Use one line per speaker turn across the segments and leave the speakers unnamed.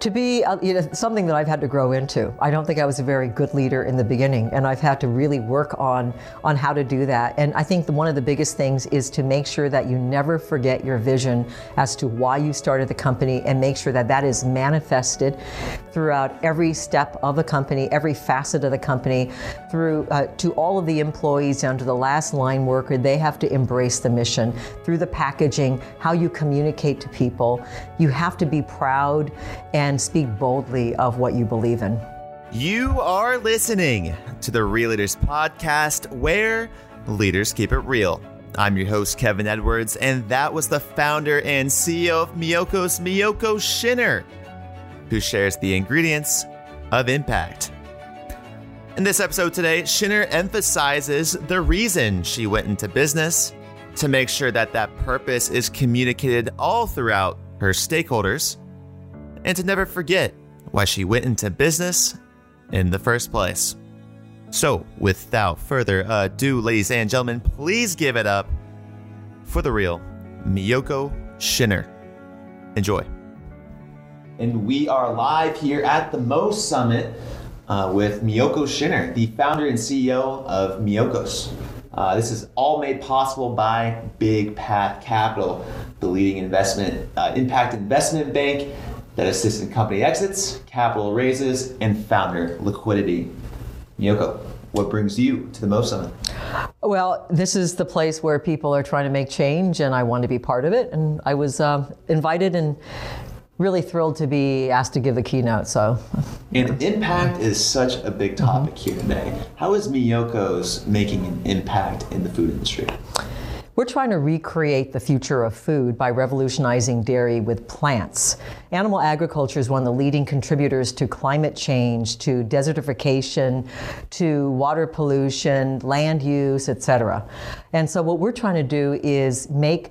to be uh, you know, something that I've had to grow into. I don't think I was a very good leader in the beginning, and I've had to really work on on how to do that. And I think the, one of the biggest things is to make sure that you never forget your vision as to why you started the company, and make sure that that is manifested throughout every step of the company, every facet of the company, through uh, to all of the employees down to the last line worker. They have to embrace the mission through the packaging, how you communicate to people. You have to be proud and speak boldly of what you believe in.
You are listening to the Real Leaders Podcast, where leaders keep it real. I'm your host, Kevin Edwards, and that was the founder and CEO of Miyoko's Miyoko Schinner, who shares the ingredients of impact. In this episode today, Schinner emphasizes the reason she went into business to make sure that that purpose is communicated all throughout her stakeholders and to never forget why she went into business in the first place. So, without further ado, ladies and gentlemen, please give it up for the real Miyoko Schinner. Enjoy. And we are live here at the Most Summit uh, with Miyoko Schinner, the founder and CEO of Miyokos. Uh, this is all made possible by Big Path Capital, the leading investment uh, impact investment bank that assists in company exits, capital raises, and founder liquidity. Miyoko, what brings you to the Most Summit?
Well, this is the place where people are trying to make change, and I want to be part of it. And I was uh, invited and really thrilled to be asked to give the keynote. So,
and impact is such a big topic mm-hmm. here today. How is Miyoko's making an impact in the food industry?
We're trying to recreate the future of food by revolutionizing dairy with plants. Animal agriculture is one of the leading contributors to climate change, to desertification, to water pollution, land use, etc. And so what we're trying to do is make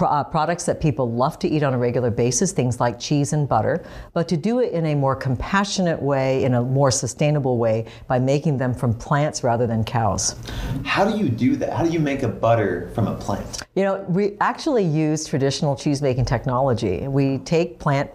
uh, products that people love to eat on a regular basis, things like cheese and butter, but to do it in a more compassionate way, in a more sustainable way, by making them from plants rather than cows.
How do you do that? How do you make a butter from a plant?
You know, we actually use traditional cheese making technology. We take plant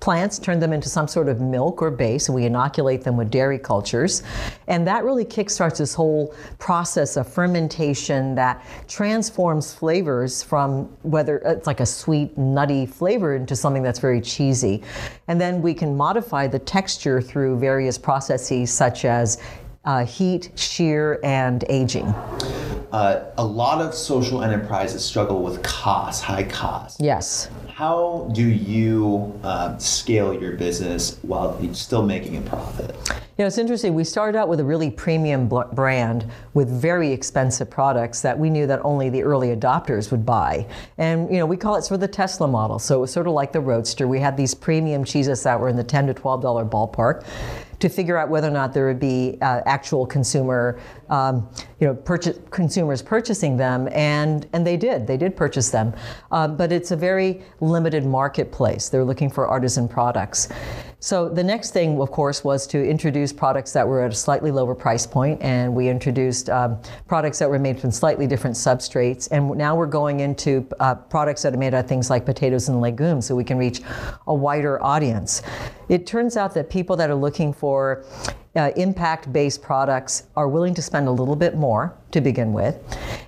plants, turn them into some sort of milk or base, and we inoculate them with dairy cultures. And that really kickstarts this whole process of fermentation that transforms flavors from whether it's like a sweet, nutty flavor into something that's very cheesy. And then we can modify the texture through various processes such as uh, heat, shear, and aging.
Uh, a lot of social enterprises struggle with costs, high costs.
Yes.
How do you uh, scale your business while still making a profit?
You know, it's interesting. We started out with a really premium brand with very expensive products that we knew that only the early adopters would buy. And, you know, we call it sort of the Tesla model. So it was sort of like the Roadster. We had these premium cheeses that were in the 10 to $12 ballpark to figure out whether or not there would be uh, actual consumer, um, you know, purchase, consumers purchasing them, and and they did. They did purchase them, uh, but it's a very limited marketplace. They're looking for artisan products. So the next thing, of course, was to introduce products that were at a slightly lower price point, and we introduced um, products that were made from slightly different substrates. And now we're going into uh, products that are made out of things like potatoes and legumes, so we can reach a wider audience. It turns out that people that are looking for uh, impact-based products are willing to spend a little bit more to begin with,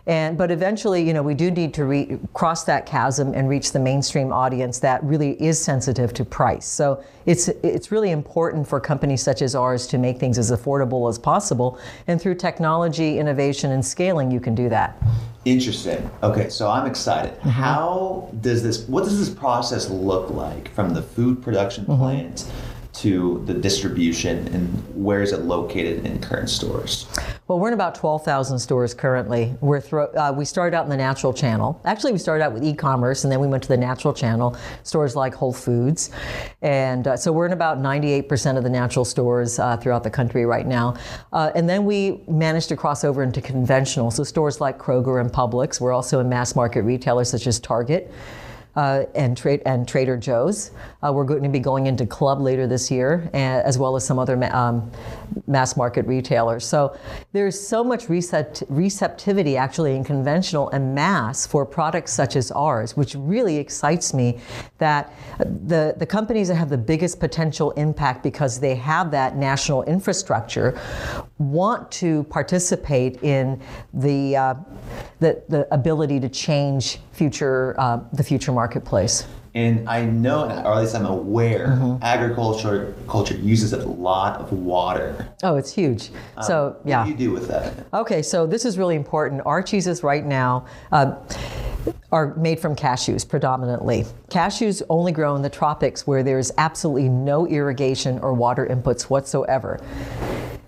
and but eventually, you know, we do need to re- cross that chasm and reach the mainstream audience that really is sensitive to price. So it's it's really important for companies such as ours to make things as affordable as possible, and through technology, innovation, and scaling, you can do that.
Interesting. Okay, so I'm excited. Mm-hmm. How does this? What does this process look like from the food production mm-hmm. To the distribution and where is it located in current stores?
Well, we're in about 12,000 stores currently. We're thro- uh, we started out in the natural channel. Actually, we started out with e-commerce, and then we went to the natural channel, stores like Whole Foods. And uh, so we're in about 98% of the natural stores uh, throughout the country right now. Uh, and then we managed to cross over into conventional, so stores like Kroger and Publix. We're also in mass market retailers such as Target. Uh, and, tra- and Trader Joe's. Uh, we're going to be going into Club later this year, as well as some other ma- um, mass market retailers. So there's so much recept- receptivity actually in conventional and mass for products such as ours, which really excites me that the, the companies that have the biggest potential impact because they have that national infrastructure want to participate in the, uh, the, the ability to change future, uh, the future marketplace.
And I know, or at least I'm aware, mm-hmm. agriculture culture uses a lot of water.
Oh, it's huge. Um, so, yeah.
What do you do with that?
Okay, so this is really important. Our cheeses right now. Uh, are made from cashews predominantly. Cashews only grow in the tropics where there's absolutely no irrigation or water inputs whatsoever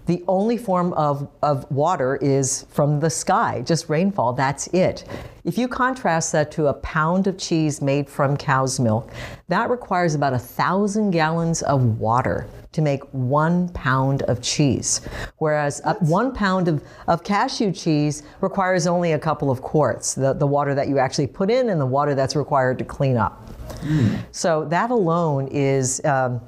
the only form of, of water is from the sky, just rainfall, that's it. If you contrast that to a pound of cheese made from cow's milk, that requires about a thousand gallons of water to make one pound of cheese. Whereas one pound of, of cashew cheese requires only a couple of quarts, the, the water that you actually put in and the water that's required to clean up. Mm. So that alone is um,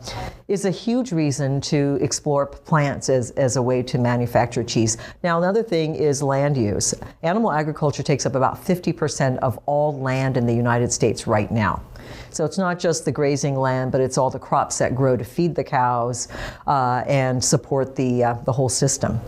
is a huge reason to explore plants as, as a way to manufacture cheese. Now another thing is land use. Animal agriculture takes up about 50% of all land in the United States right now. So it's not just the grazing land, but it's all the crops that grow to feed the cows uh, and support the, uh, the whole system.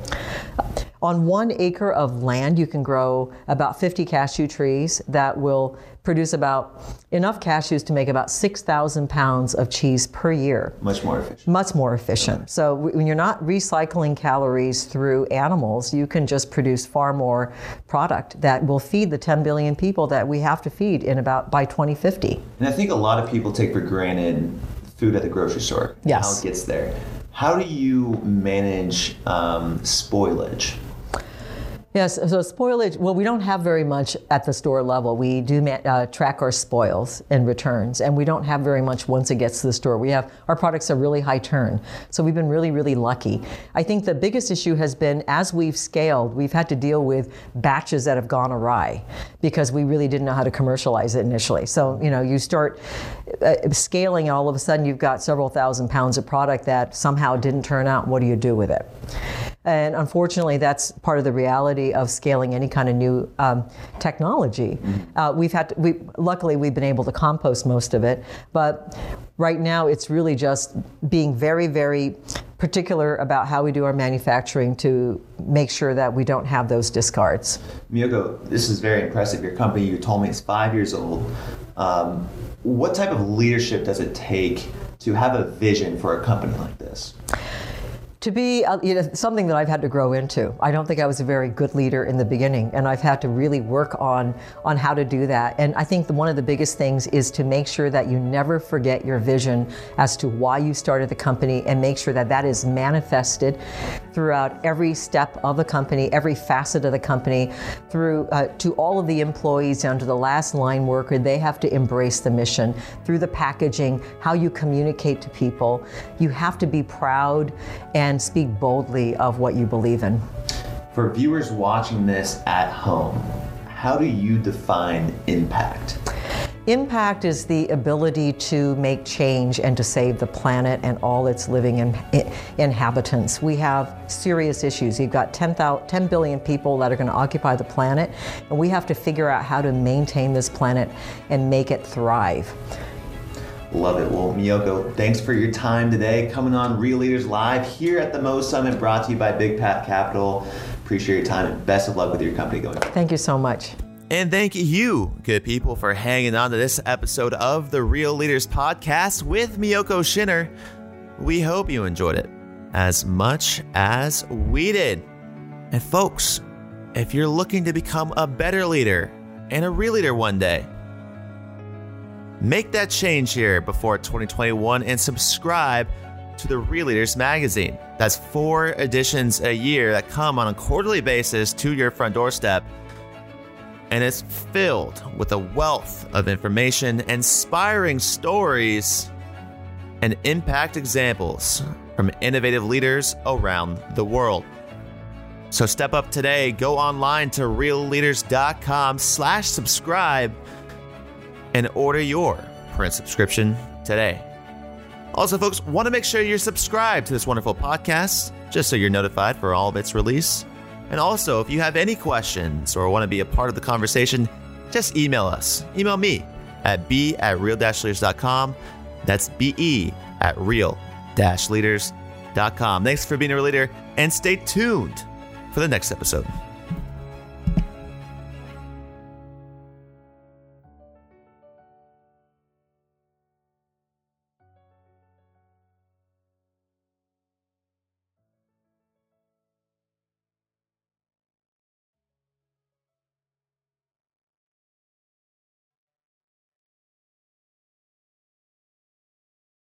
On one acre of land, you can grow about 50 cashew trees that will produce about enough cashews to make about 6,000 pounds of cheese per year.
Much more efficient.
Much more efficient. So when you're not recycling calories through animals, you can just produce far more product that will feed the 10 billion people that we have to feed in about by 2050.
And I think a lot of people take for granted food at the grocery store.
Yes.
How it gets there. How do you manage um, spoilage?
Yes, so spoilage, well, we don't have very much at the store level. We do uh, track our spoils and returns, and we don't have very much once it gets to the store. We have, our products are really high turn, so we've been really, really lucky. I think the biggest issue has been as we've scaled, we've had to deal with batches that have gone awry because we really didn't know how to commercialize it initially. So, you know, you start uh, scaling, and all of a sudden you've got several thousand pounds of product that somehow didn't turn out. What do you do with it? And unfortunately, that's part of the reality of scaling any kind of new um, technology. Mm-hmm. Uh, we've had to, we, luckily, we've been able to compost most of it, but right now it's really just being very, very particular about how we do our manufacturing to make sure that we don't have those discards.
Miyoko, this is very impressive. Your company, you told me, is five years old. Um, what type of leadership does it take to have a vision for a company like this?
To be uh, you know, something that I've had to grow into. I don't think I was a very good leader in the beginning, and I've had to really work on on how to do that. And I think the, one of the biggest things is to make sure that you never forget your vision as to why you started the company, and make sure that that is manifested throughout every step of the company, every facet of the company, through uh, to all of the employees down to the last line worker. They have to embrace the mission through the packaging, how you communicate to people. You have to be proud and and speak boldly of what you believe in.
For viewers watching this at home, how do you define impact?
Impact is the ability to make change and to save the planet and all its living in, in, inhabitants. We have serious issues. You've got 10, 10 billion people that are going to occupy the planet, and we have to figure out how to maintain this planet and make it thrive.
Love it. Well, Miyoko, thanks for your time today coming on Real Leaders Live here at the Mo Summit brought to you by Big Path Capital. Appreciate your time and best of luck with your company going.
Thank you so much.
And thank you, good people, for hanging on to this episode of the Real Leaders Podcast with Miyoko Schinner. We hope you enjoyed it as much as we did. And folks, if you're looking to become a better leader and a real leader one day, Make that change here before 2021 and subscribe to the Real Leaders magazine. That's four editions a year that come on a quarterly basis to your front doorstep. And it's filled with a wealth of information, inspiring stories, and impact examples from innovative leaders around the world. So step up today, go online to realleaders.com slash subscribe and order your print subscription today. Also, folks, want to make sure you're subscribed to this wonderful podcast just so you're notified for all of its release. And also, if you have any questions or want to be a part of the conversation, just email us. Email me at b at real-leaders.com. That's be at real-leaders.com. Thanks for being a real leader and stay tuned for the next episode.